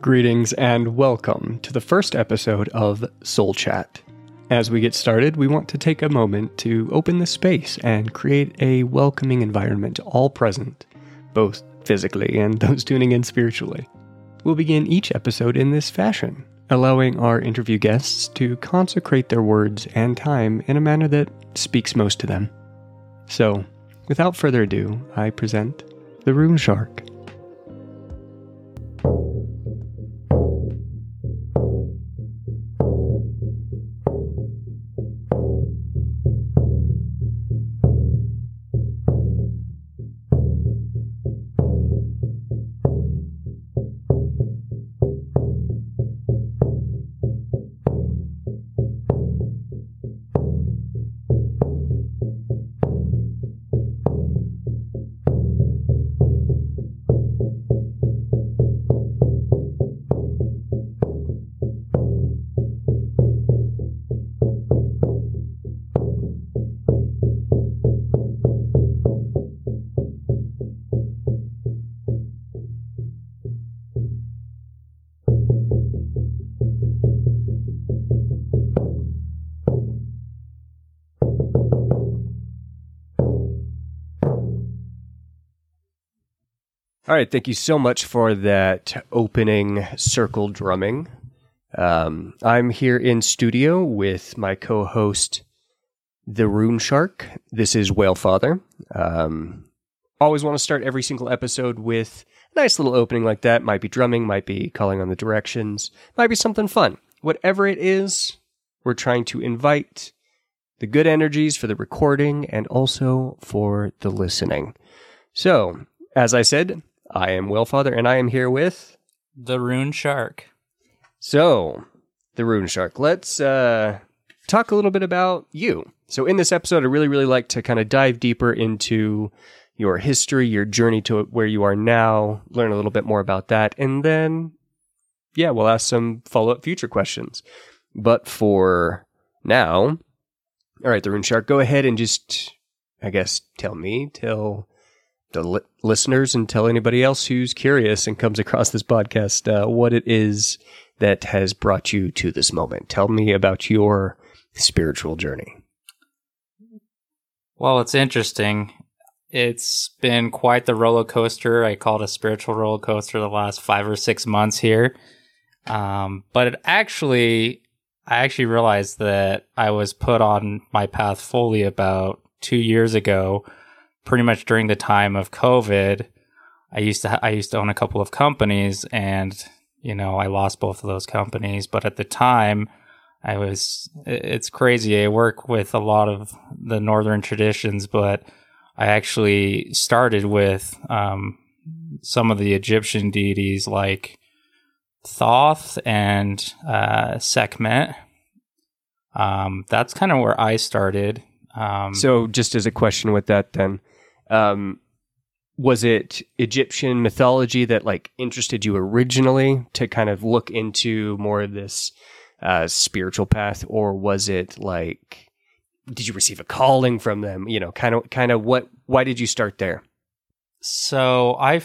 Greetings and welcome to the first episode of Soul Chat. As we get started, we want to take a moment to open the space and create a welcoming environment to all present, both physically and those tuning in spiritually. We'll begin each episode in this fashion, allowing our interview guests to consecrate their words and time in a manner that speaks most to them. So, without further ado, I present the Rune Shark. All right, thank you so much for that opening circle drumming. Um, I'm here in studio with my co-host, the Rune Shark. This is Whale Father. Um, always want to start every single episode with a nice little opening like that. Might be drumming, might be calling on the directions, might be something fun. Whatever it is, we're trying to invite the good energies for the recording and also for the listening. So, as I said, I am Whalefather, and I am here with the Rune Shark. So, the Rune Shark. Let's uh, talk a little bit about you. So, in this episode, I really, really like to kind of dive deeper into your history, your journey to where you are now, learn a little bit more about that, and then, yeah, we'll ask some follow up future questions. But for now, all right, the Rune Shark, go ahead and just, I guess, tell me, tell the li- listeners and tell anybody else who's curious and comes across this podcast uh, what it is that has brought you to this moment. Tell me about your spiritual journey. Well, it's interesting. It's been quite the roller coaster. I call it a spiritual roller coaster the last five or six months here. Um, but it actually, I actually realized that I was put on my path fully about two years ago pretty much during the time of COVID, I used to ha- I used to own a couple of companies, and you know I lost both of those companies. But at the time, I was it's crazy. I work with a lot of the northern traditions, but I actually started with um, some of the Egyptian deities like Thoth and uh, Sekhmet. Um, that's kind of where I started. Um, so, just as a question with that, then, um, was it Egyptian mythology that like interested you originally to kind of look into more of this uh, spiritual path, or was it like did you receive a calling from them? You know, kind of, kind of what? Why did you start there? So I,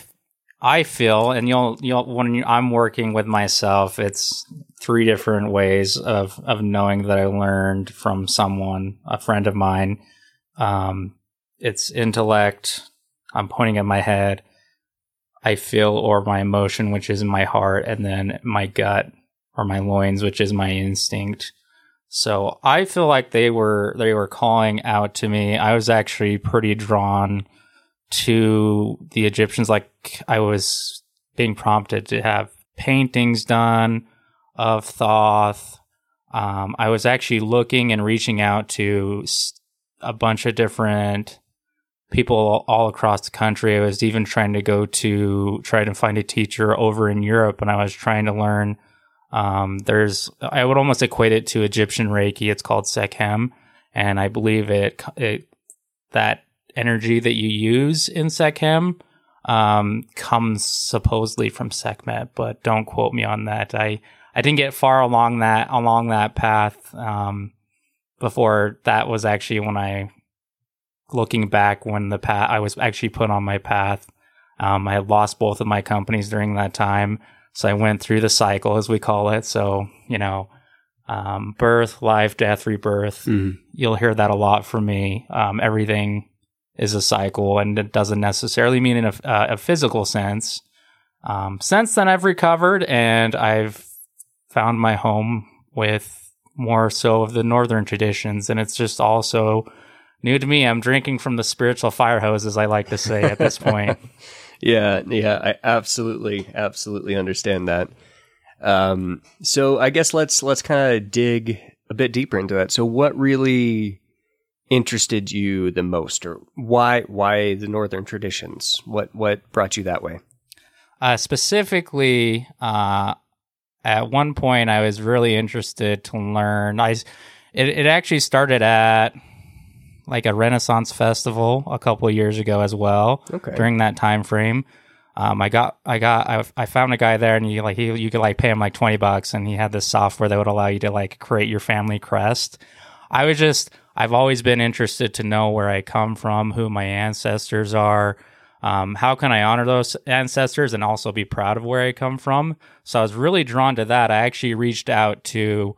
I feel, and you'll, you'll when I'm working with myself, it's three different ways of of knowing that I learned from someone, a friend of mine. Um, it's intellect. I'm pointing at my head. I feel or my emotion, which is in my heart, and then my gut or my loins, which is my instinct. So I feel like they were they were calling out to me. I was actually pretty drawn to the Egyptians. Like I was being prompted to have paintings done of Thoth. Um, I was actually looking and reaching out to a bunch of different people all across the country. I was even trying to go to try to find a teacher over in Europe, and I was trying to learn. Um, there's, I would almost equate it to Egyptian Reiki. It's called Sekhem, and I believe it, it that energy that you use in Sekhem um, comes supposedly from Sekhmet, but don't quote me on that. I I didn't get far along that along that path um, before that was actually when I looking back when the path I was actually put on my path. Um, I had lost both of my companies during that time. So I went through the cycle, as we call it. So, you know, um, birth, life, death, rebirth. Mhm. You'll hear that a lot from me. Um, everything is a cycle, and it doesn't necessarily mean in a, uh, a physical sense. Um, since then, I've recovered and I've found my home with more so of the northern traditions, and it's just also new to me. I'm drinking from the spiritual fire hose, as I like to say at this point. Yeah, yeah, I absolutely, absolutely understand that. Um, so I guess let's let's kind of dig a bit deeper into that. So, what really interested you the most, or why why the northern traditions? What what brought you that way? Uh, specifically, uh, at one point, I was really interested to learn. I, s- it, it actually started at like a Renaissance festival a couple of years ago as well. Okay. During that time frame, um, I got, I got, I, I found a guy there, and you like he, you could like pay him like twenty bucks, and he had this software that would allow you to like create your family crest. I was just, I've always been interested to know where I come from, who my ancestors are. Um, how can I honor those ancestors and also be proud of where I come from? So I was really drawn to that. I actually reached out to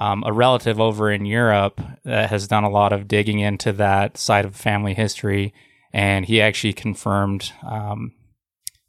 um, a relative over in Europe that has done a lot of digging into that side of family history, and he actually confirmed um,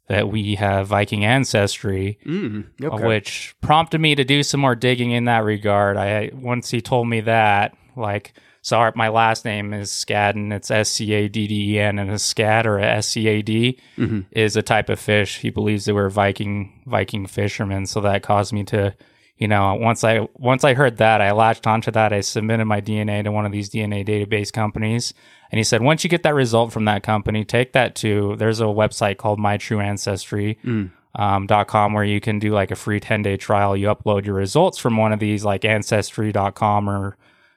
that we have Viking ancestry Mm, uh, which prompted me to do some more digging in that regard. I once he told me that, like, so my last name is Scadden. It's S C A D D E N, and a scad or a S C A D Mhm. is a type of fish. He believes that we're Viking Viking fishermen, so that caused me to, you know, once I once I heard that, I latched onto that. I submitted my DNA to one of these DNA database companies, and he said, once you get that result from that company, take that to. There's a website called My True Ancestry Mm. um, dot com where you can do like a free 10 day trial. You upload your results from one of these like ancestry.com or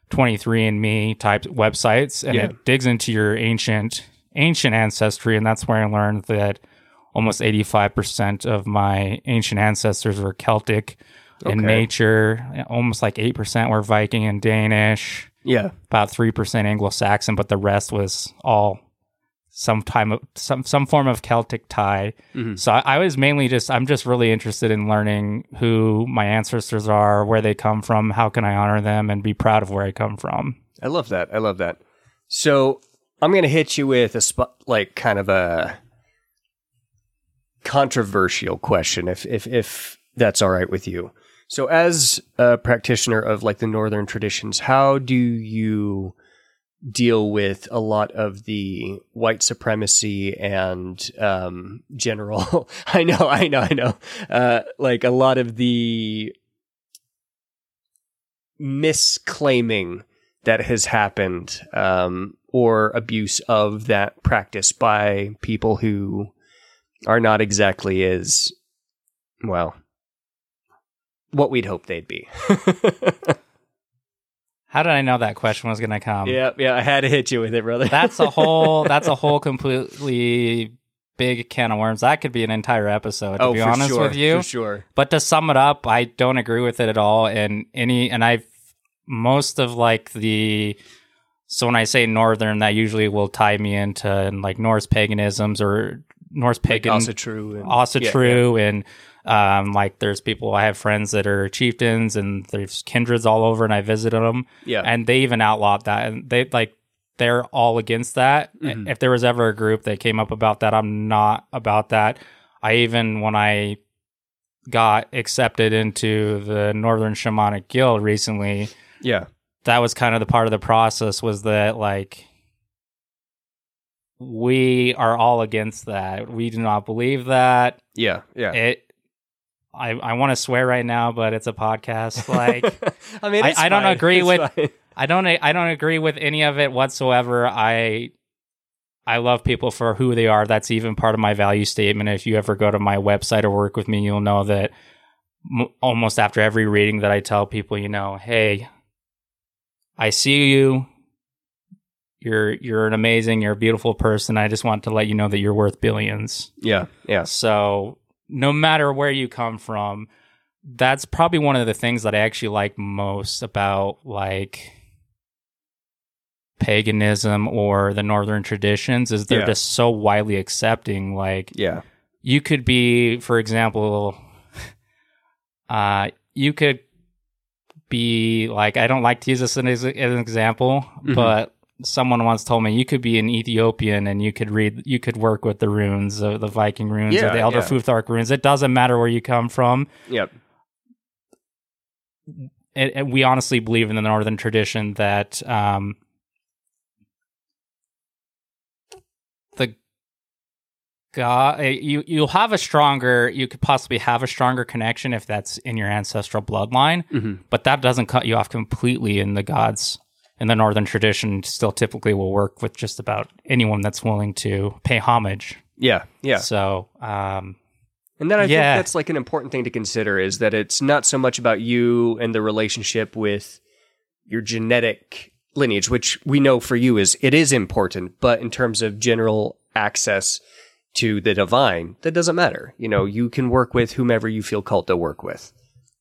23andme type websites and Yeah. it digs into your ancient ancient ancestry and that's where I learned that almost 85% of my ancient ancestors were Celtic in nature. Almost like 8% were Viking and Danish Yeah. about three percent Anglo-Saxon, but the rest was all some time of some some form of Celtic tie. Mhm. So I, I was mainly just I'm just really interested in learning who my ancestors are, where they come from, how can I honor them, and be proud of where I come from. I love that. I love that. So I'm going to hit you with a spot, like kind of a controversial question, if if if that's all right with you. So, as a practitioner of like the northern traditions, how do you deal with a lot of the white supremacy and um, general? I know, I know, I know. Uh, like a lot of the misclaiming that has happened um, or abuse of that practice by people who are not exactly as well what we'd hope they'd be. How did I know that question was going to come? yeah, yeah, I had to hit you with it, brother. That's a whole that's a whole completely big can of worms. That could be an entire episode to oh, be for honest sure, with you. for sure. But to sum it up, I don't agree with it at all. And any, and I've most of like the, so when I say northern, that usually will tie me into like Norse paganisms or Norse pagan, Also true. and- also yeah, true. And um, like there's people, I have friends that are chieftains and there's kindreds all over and I visited them Yeah. and they even outlawed that and they like, they're all against that. Mhm. If there was ever a group that came up about that, I'm not about that. I even when I got accepted into the Northern Shamanic Guild recently, yeah. that was kind of the part of the process was that like we are all against that. We do not believe that. Yeah. Yeah. It I I want to swear right now, but it's a podcast. Like I mean, I- I don't fine. agree It's with- fine. I don't I don't agree with any of it whatsoever. I I love people for who they are. That's even part of my value statement. If you ever go to my website or work with me, you'll know that m- almost after every reading that I tell people, you know, hey, I see you. You're you're an amazing, you're a beautiful person. I just want to let you know that you're worth billions. Yeah. Yeah. So no matter where you come from, that's probably one of the things that I actually like most about like paganism or the northern traditions is they're Yeah. just so widely accepting like Yeah. you could be for example uh, you could be like I don't like to use this as, an example, Mhm. but someone once told me you could be an Ethiopian and you could read you could work with the runes, uh, the Viking runes Yeah, or the Elder yeah. Futhark runes. It doesn't matter where you come from. Yep. it, it- we honestly believe in the northern tradition that um, the god you you'll have a stronger you could possibly have a stronger connection if that's in your ancestral bloodline hmm but that doesn't cut you off completely in the gods in the northern tradition still typically will work with just about anyone that's willing to pay homage Yeah. Yeah. so um And then I Yeah. think that's like an important thing to consider is that it's not so much about you and the relationship with your genetic lineage, which we know for you is it is important, but in terms of general access to the divine, that doesn't matter. You know, you can work with whomever you feel called to work with.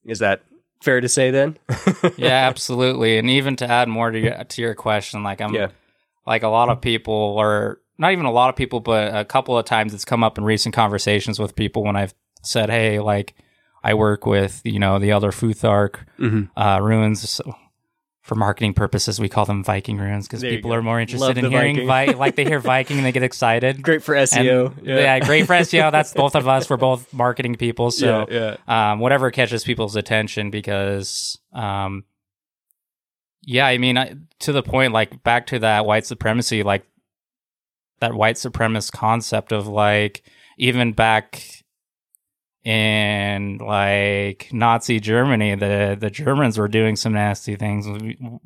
Is that fair to say then? yeah absolutely and even to add more to your, to your question like i'm Yeah. like a lot of people or not even a lot of people but a couple of times it's come up in recent conversations with people when i've said hey like i work with you know the elder futhark Mhm. uh, so for marketing purposes we call them viking runes because people go. are more interested the in hearing vi- like they hear viking and they get excited Great for And- SEO. yeah. great for SEO. That's both of us. We're both marketing people. So yeah, yeah. um, whatever catches people's attention because um, yeah i mean I, to the point like back to that white supremacy like that white supremacist concept of like even back in like nazi germany the the germans were doing some nasty things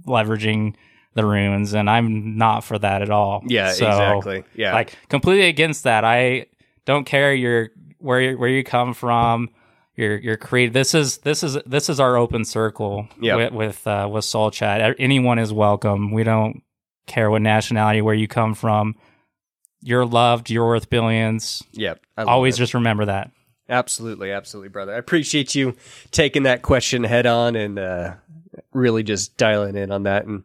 leveraging the runes and i'm not for that at all Yeah, So, exactly. Yeah. like completely against that. I don't care your where you- where you come from. Your your creed. This is this is this is our open circle Yep. with with, uh, with Soul Chat. Anyone is welcome. We don't care what nationality, where you come from. You're loved. You're worth billions. yep. Always it. just remember that. Absolutely, absolutely, brother. I appreciate you taking that question head on and uh, really just dialing in on that and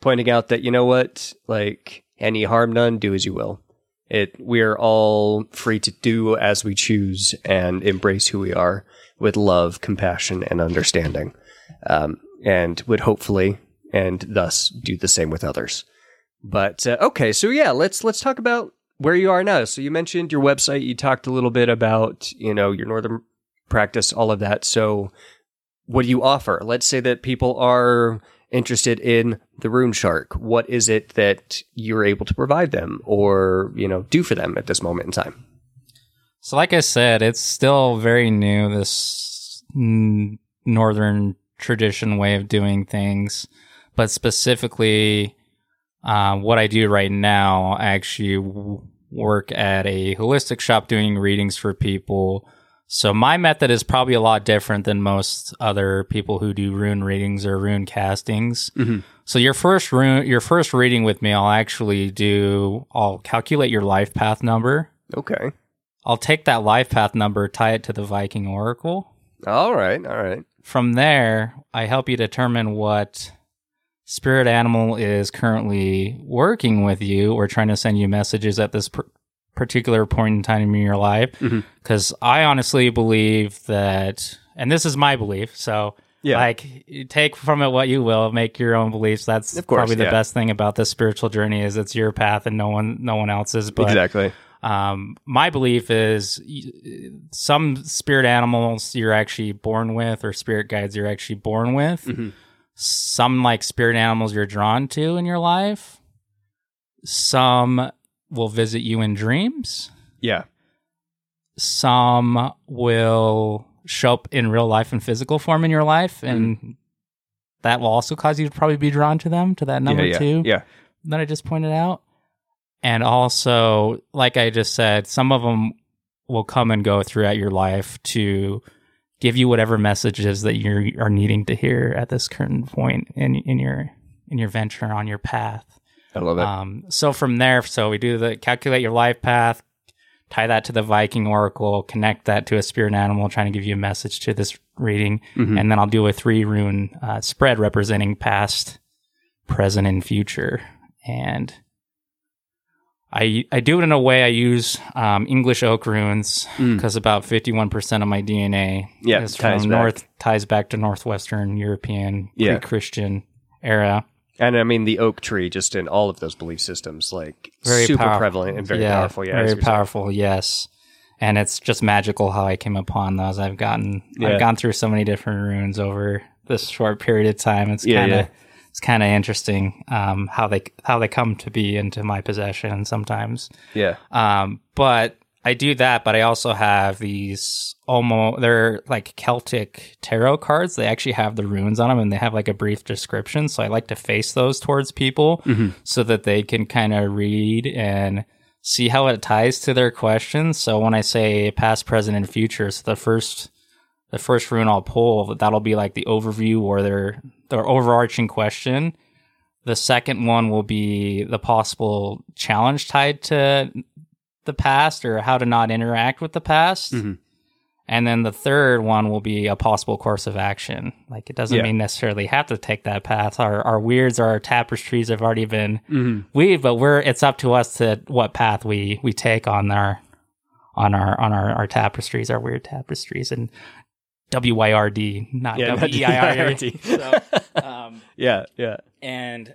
pointing out that you know what, like any harm none, do as you will. It we're all free to do as we choose and embrace who we are with love, compassion, and understanding, um, and would hopefully and thus do the same with others. But uh, okay, so yeah, let's let's talk about where you are now. So you mentioned your website. You talked a little bit about you know your northern practice, all of that. So what do you offer? Let's say that people are interested in the Rune Shark. What is it that you're able to provide them, or you know, do for them at this moment in time? So, like I said, it's still very new. This northern tradition way of doing things, but specifically, uh, what I do right now, I actually w- work at a holistic shop doing readings for people. So my method is probably a lot different than most other people who do rune readings or rune castings. Mhm. So your first rune, your first reading with me, I'll actually do. I'll calculate your life path number. Okay. I'll take that life path number, tie it to the Viking Oracle. All right. All right. From there, I help you determine what spirit animal is currently working with you or trying to send you messages at this per- particular point in time in your life. Because I honestly believe that, and this is my belief. So, Yeah. like, take from it what you will, make your own beliefs. That's Of course, probably the yeah. best thing about this spiritual journey is it's your path and no one, no one else's. But exactly. um, my belief is some spirit animals you're actually born with, or spirit guides you're actually born with. Mhm. Some like spirit animals you're drawn to in your life. Some will visit you in dreams. Yeah. Some will show up in real life in physical form in your life, mm-hmm. and that will also cause you to probably be drawn to them to that number yeah, yeah. two Yeah. that I just pointed out. And also, like I just said, some of them will come and go throughout your life to give you whatever messages that you are needing to hear at this current point in in your in your venture on your path. I love it. Um, so from there, so we do the calculate your life path, tie that to the Viking Oracle, connect that to a spirit animal trying to give you a message to this reading, Mhm. and then I'll do a three rune uh, spread representing past, present, and future. And I I do it in a way I use um, English oak runes Mm. because about fifty one percent of my DNA Yeah, is ties from back. north ties back to northwestern European Yeah. pre-Christian era. And I mean the oak tree, just in all of those belief systems, like Very super powerful. prevalent and very powerful. Yeah, very powerful. Yes, and it's just magical how I came upon those. I've gotten Yeah. I've gone through so many different runes over this short period of time. It's Yeah, kind of yeah. It's kind of interesting um, how they how they come to be into my possession sometimes. Yeah. Um, but I do that, but I also have these almost they're like Celtic tarot cards. They actually have the runes on them and they have like a brief description. So I like to face those towards people so that they can kind of read and see how it ties to their questions. So when I say past, present, and future, so the first the first rune I'll pull, that'll be like the overview or their their overarching question. The second one will be the possible challenge tied to the past or how to not interact with the past. Mhm. And then the third one will be a possible course of action. Like it doesn't Yeah. mean necessarily have to take that path. Our our wyrds, or our tapestries have already been Mhm. weaved, but we're it's up to us to what path we we take on our on our on our, our tapestries, our wyrd tapestries, and W Y R D, not Yeah, W E I R D. D. So, um, Yeah. Yeah. and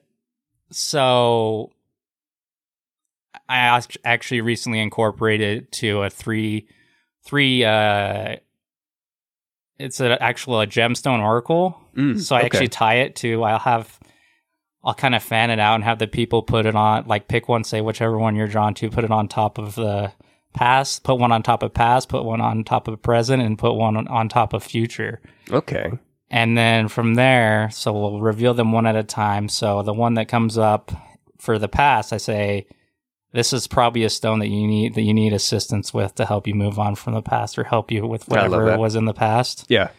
so I actually recently incorporated to a three three uh it's an actual a gemstone oracle Mm, so i okay. actually tie it to i'll have i'll kind of fan it out and have the people put it on like pick one say whichever one you're drawn to put it on top of the past put one on top of past put one on top of present and put one on, on top of future Okay. and then from there, so we'll reveal them one at a time. So the one that comes up for the past, I say, this is probably a stone that you need that you need assistance with to help you move on from the past or help you with whatever was in the past. Yeah.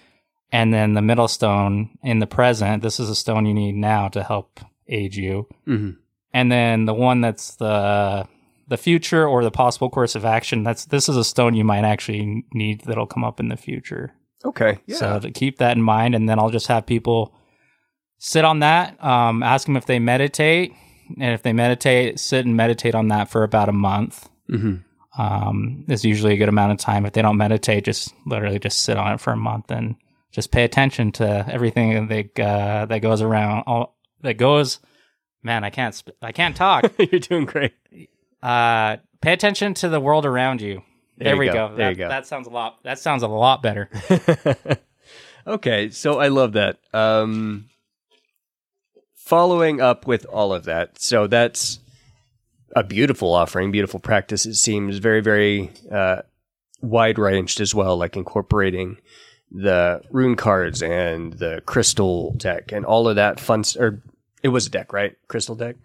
And then the middle stone in the present, this is a stone you need now to help aid you. hmm And then the one that's the the future or the possible course of action, that's this is a stone you might actually need that'll come up in the future. Okay. Yeah. So to keep that in mind, and then I'll just have people sit on that, um, ask them if they meditate, and if they meditate, sit and meditate on that for about a month. hmm Um, is usually a good amount of time. If they don't meditate, just literally just sit on it for a month and just pay attention to everything that uh, that goes around. All that goes. Man, I can't. Sp- I can't talk. You're doing great. Uh, pay attention to the world around you. There There, you we go. go. There that, you go. That sounds a lot. That sounds a lot better. okay, so I love that. Um, following up with all of that, so that's a beautiful offering, beautiful practice. It seems very, very uh, wide ranged as well, like incorporating the rune cards and the crystal deck and all of that fun. Or it was a deck, right? Crystal deck.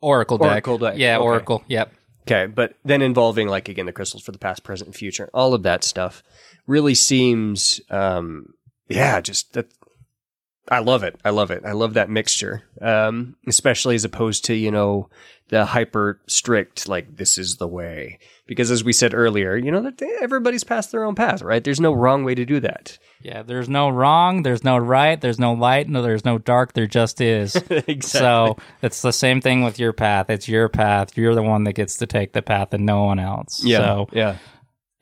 Oracle deck. Oracle deck, Yeah, okay. Oracle. Yep. Okay, but then involving like again the crystals for the past, present, and future, all of that stuff really seems, um, yeah, just that. I love it. I love it. I love that mixture, um, especially as opposed to you know the hyper strict like this is the way. Because as we said earlier, you know that everybody's passed their own path, right? There's no wrong way to do that. Yeah, there's no wrong, there's no right, there's no light, no, there's no dark, there just is. exactly. So it's the same thing with your path. It's your path. You're the one that gets to take the path and no one else. yeah, So, yeah,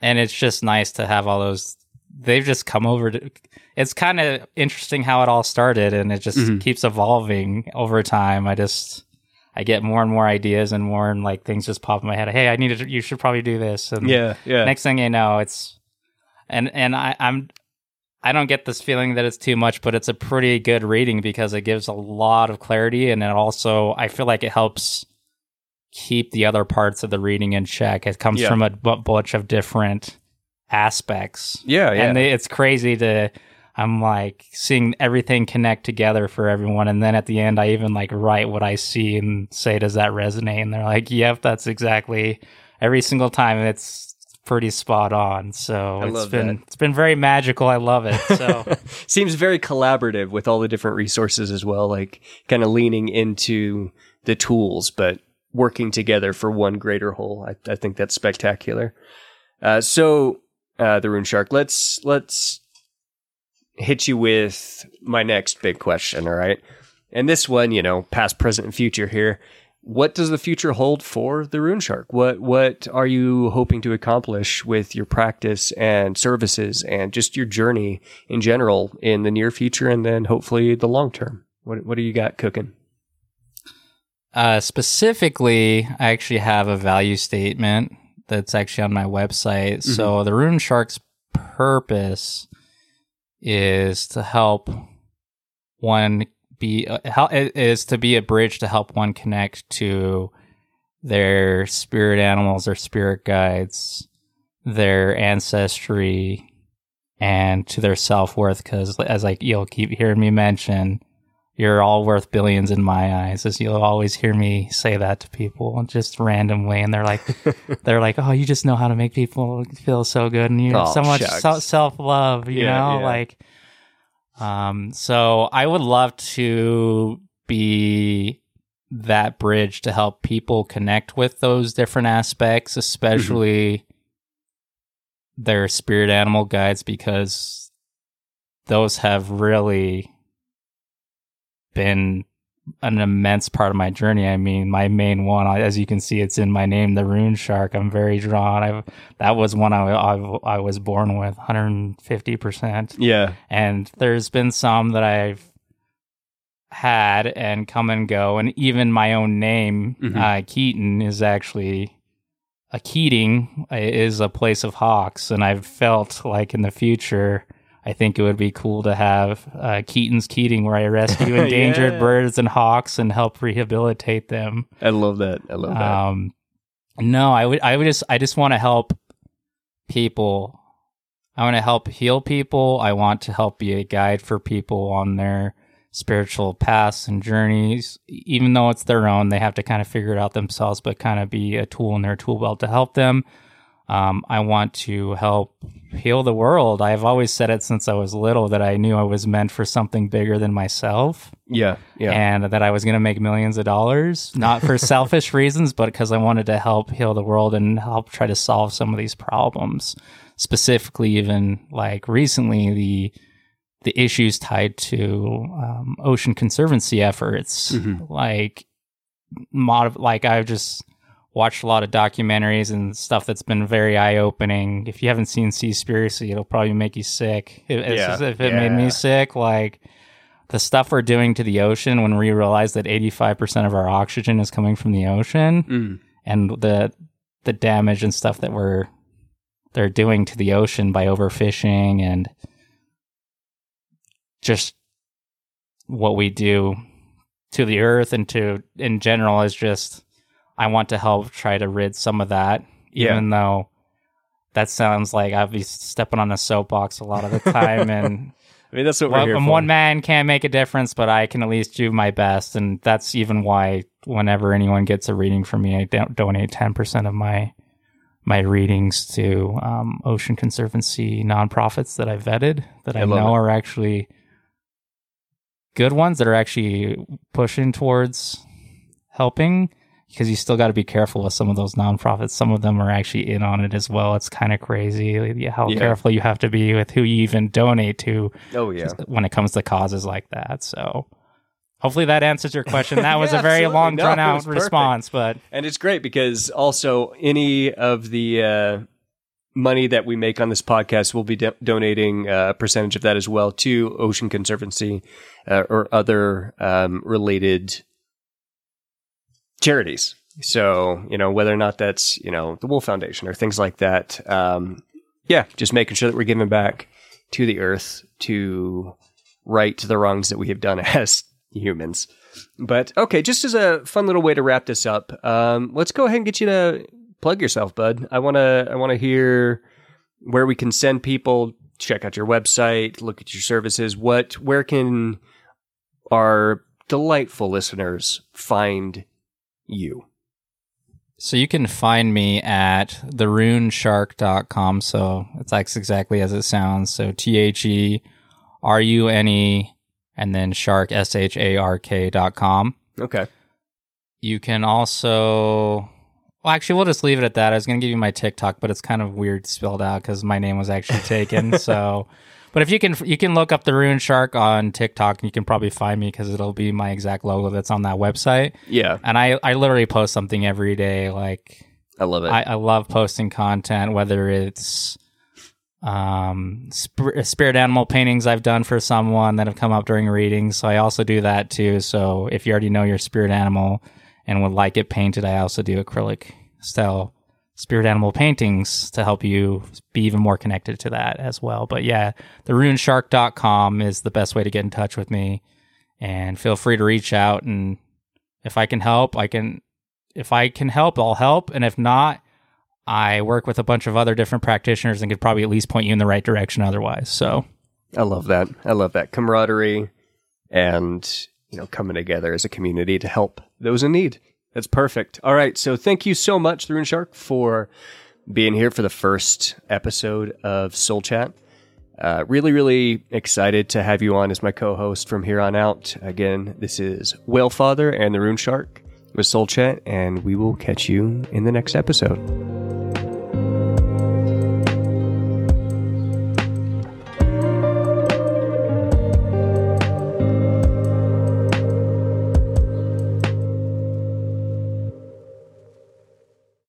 and it's just nice to have all those. They've just come over to. It's kind of interesting how it all started, and it just Mhm. keeps evolving over time. I just. I get more and more ideas and more and like things just pop in my head. Hey, I need to. You should probably do this. And yeah, yeah. next thing you know it's and and I, i'm i don't get this feeling that it's too much but it's a pretty good reading because it gives a lot of clarity and it also i feel like it helps keep the other parts of the reading in check it comes Yeah. from a bunch of different aspects yeah, yeah. and they, it's crazy to i'm like seeing everything connect together for everyone and then at the end i even like write what i see and say does that resonate? And they're like yep that's exactly every single time it's pretty spot on. So I it's been that. it's been very magical. I love it. So seems very collaborative with all the different resources as well like kind of leaning into the tools but working together for one greater whole. I, I think that's spectacular. Uh, so uh, the rune shark let's let's hit you with my next big question all right and this one you know past present and future here what does the future hold for the Rune Shark? What what are you hoping to accomplish with your practice and services and just your journey in general in the near future and then hopefully the long term? What what do you got cooking? Uh, specifically, I actually have a value statement that's actually on my website. Mm-hmm. So the Rune Shark's purpose is to help one be uh, is to be a bridge to help one connect to their spirit animals or spirit guides, their ancestry, and to their self worth. Because as like you'll keep hearing me mention, you're all worth billions in my eyes as you'll always hear me say that to people just randomly and they're like they're like oh you just know how to make people feel so good and you have oh, so much so- self-love you yeah, know yeah. like um so i would love to be that bridge to help people connect with those different aspects especially mm-hmm. their spirit animal guides because those have really been an immense part of my journey. I mean, my main one, as you can see, it's in my name, the Rune Shark. I'm very drawn. I that was one I, I, I was born with, 150 percent. Yeah, and there's been some that I've had and come and go, and even my own name, mm-hmm. uh, Keaton, is actually a Keating is a place of hawks, and I've felt like in the future I think it would be cool to have uh, Keaton's Keating, where I rescue endangered yeah. birds and hawks and help rehabilitate them. I love that. I love that. Um, no, I would. I would just. I just want to help people. I want to help heal people. I want to help be a guide for people on their spiritual paths and journeys. Even though it's their own, they have to kind of figure it out themselves, but kind of be a tool in their tool belt to help them. Um, I want to help heal the world. I've always said it since I was little that I knew I was meant for something bigger than myself. Yeah, yeah. And that I was going to make millions of dollars, not for selfish reasons, but because I wanted to help heal the world and help try to solve some of these problems. Specifically, even like recently, the the issues tied to um, ocean conservancy efforts, mm-hmm. like mod, like I've just watched a lot of documentaries and stuff that's been very eye opening. If you haven't seen Seaspiracy, it'll probably make you sick. If, yeah. if it yeah. made me sick, like the stuff we're doing to the ocean when we realize that 85% of our oxygen is coming from the ocean mm. and the the damage and stuff that we're they're doing to the ocean by overfishing and just what we do to the earth and to in general is just I want to help try to rid some of that, even yeah. though that sounds like I'll be stepping on a soapbox a lot of the time. and I mean, that's what well, we're here for. One man can't make a difference, but I can at least do my best. And that's even why whenever anyone gets a reading from me, I don't donate 10% of my my readings to um, Ocean Conservancy nonprofits that I vetted that I, I know it. are actually good ones that are actually pushing towards helping because you still got to be careful with some of those nonprofits. Some of them are actually in on it as well. It's kind of crazy how yeah. careful you have to be with who you even donate to. Oh yeah, when it comes to causes like that. So hopefully that answers your question. That was yeah, a very long, no, drawn out response, but and it's great because also any of the. Uh, money that we make on this podcast, we'll be do- donating a percentage of that as well to Ocean Conservancy uh, or other um, related charities. So, you know, whether or not that's, you know, the Wolf Foundation or things like that. Um, yeah, just making sure that we're giving back to the earth to right the wrongs that we have done as humans. But okay, just as a fun little way to wrap this up, um, let's go ahead and get you to plug yourself, bud. I wanna I wanna hear where we can send people, check out your website, look at your services. What where can our delightful listeners find you? So you can find me at theruneshark.com. So it's like exactly as it sounds. So T H E R U N E and then shark, S H A R K dot com. Okay. You can also, well, actually, we'll just leave it at that. I was going to give you my TikTok, but it's kind of weird spelled out because my name was actually taken. so, But if you can, you can look up the Rune Shark on TikTok, and you can probably find me because it'll be my exact logo that's on that website. Yeah, And I, I literally post something every day. Like I love it. I, I love posting content, whether it's um sp- spirit animal paintings I've done for someone that have come up during readings. So I also do that too. So if you already know your spirit animal and would like it painted, I also do acrylic style spirit animal paintings to help you be even more connected to that as well. But yeah, the runeshark.com is the best way to get in touch with me and feel free to reach out and if I can help, I can if I can help, I'll help and if not, I work with a bunch of other different practitioners and could probably at least point you in the right direction otherwise. So, I love that. I love that camaraderie and you know coming together as a community to help those in need. That's perfect. All right, so thank you so much, Rune Shark, for being here for the first episode of Soul Chat. Uh, really, really excited to have you on as my co-host from here on out. Again, this is Whalefather and the Rune Shark with Soul Chat, and we will catch you in the next episode.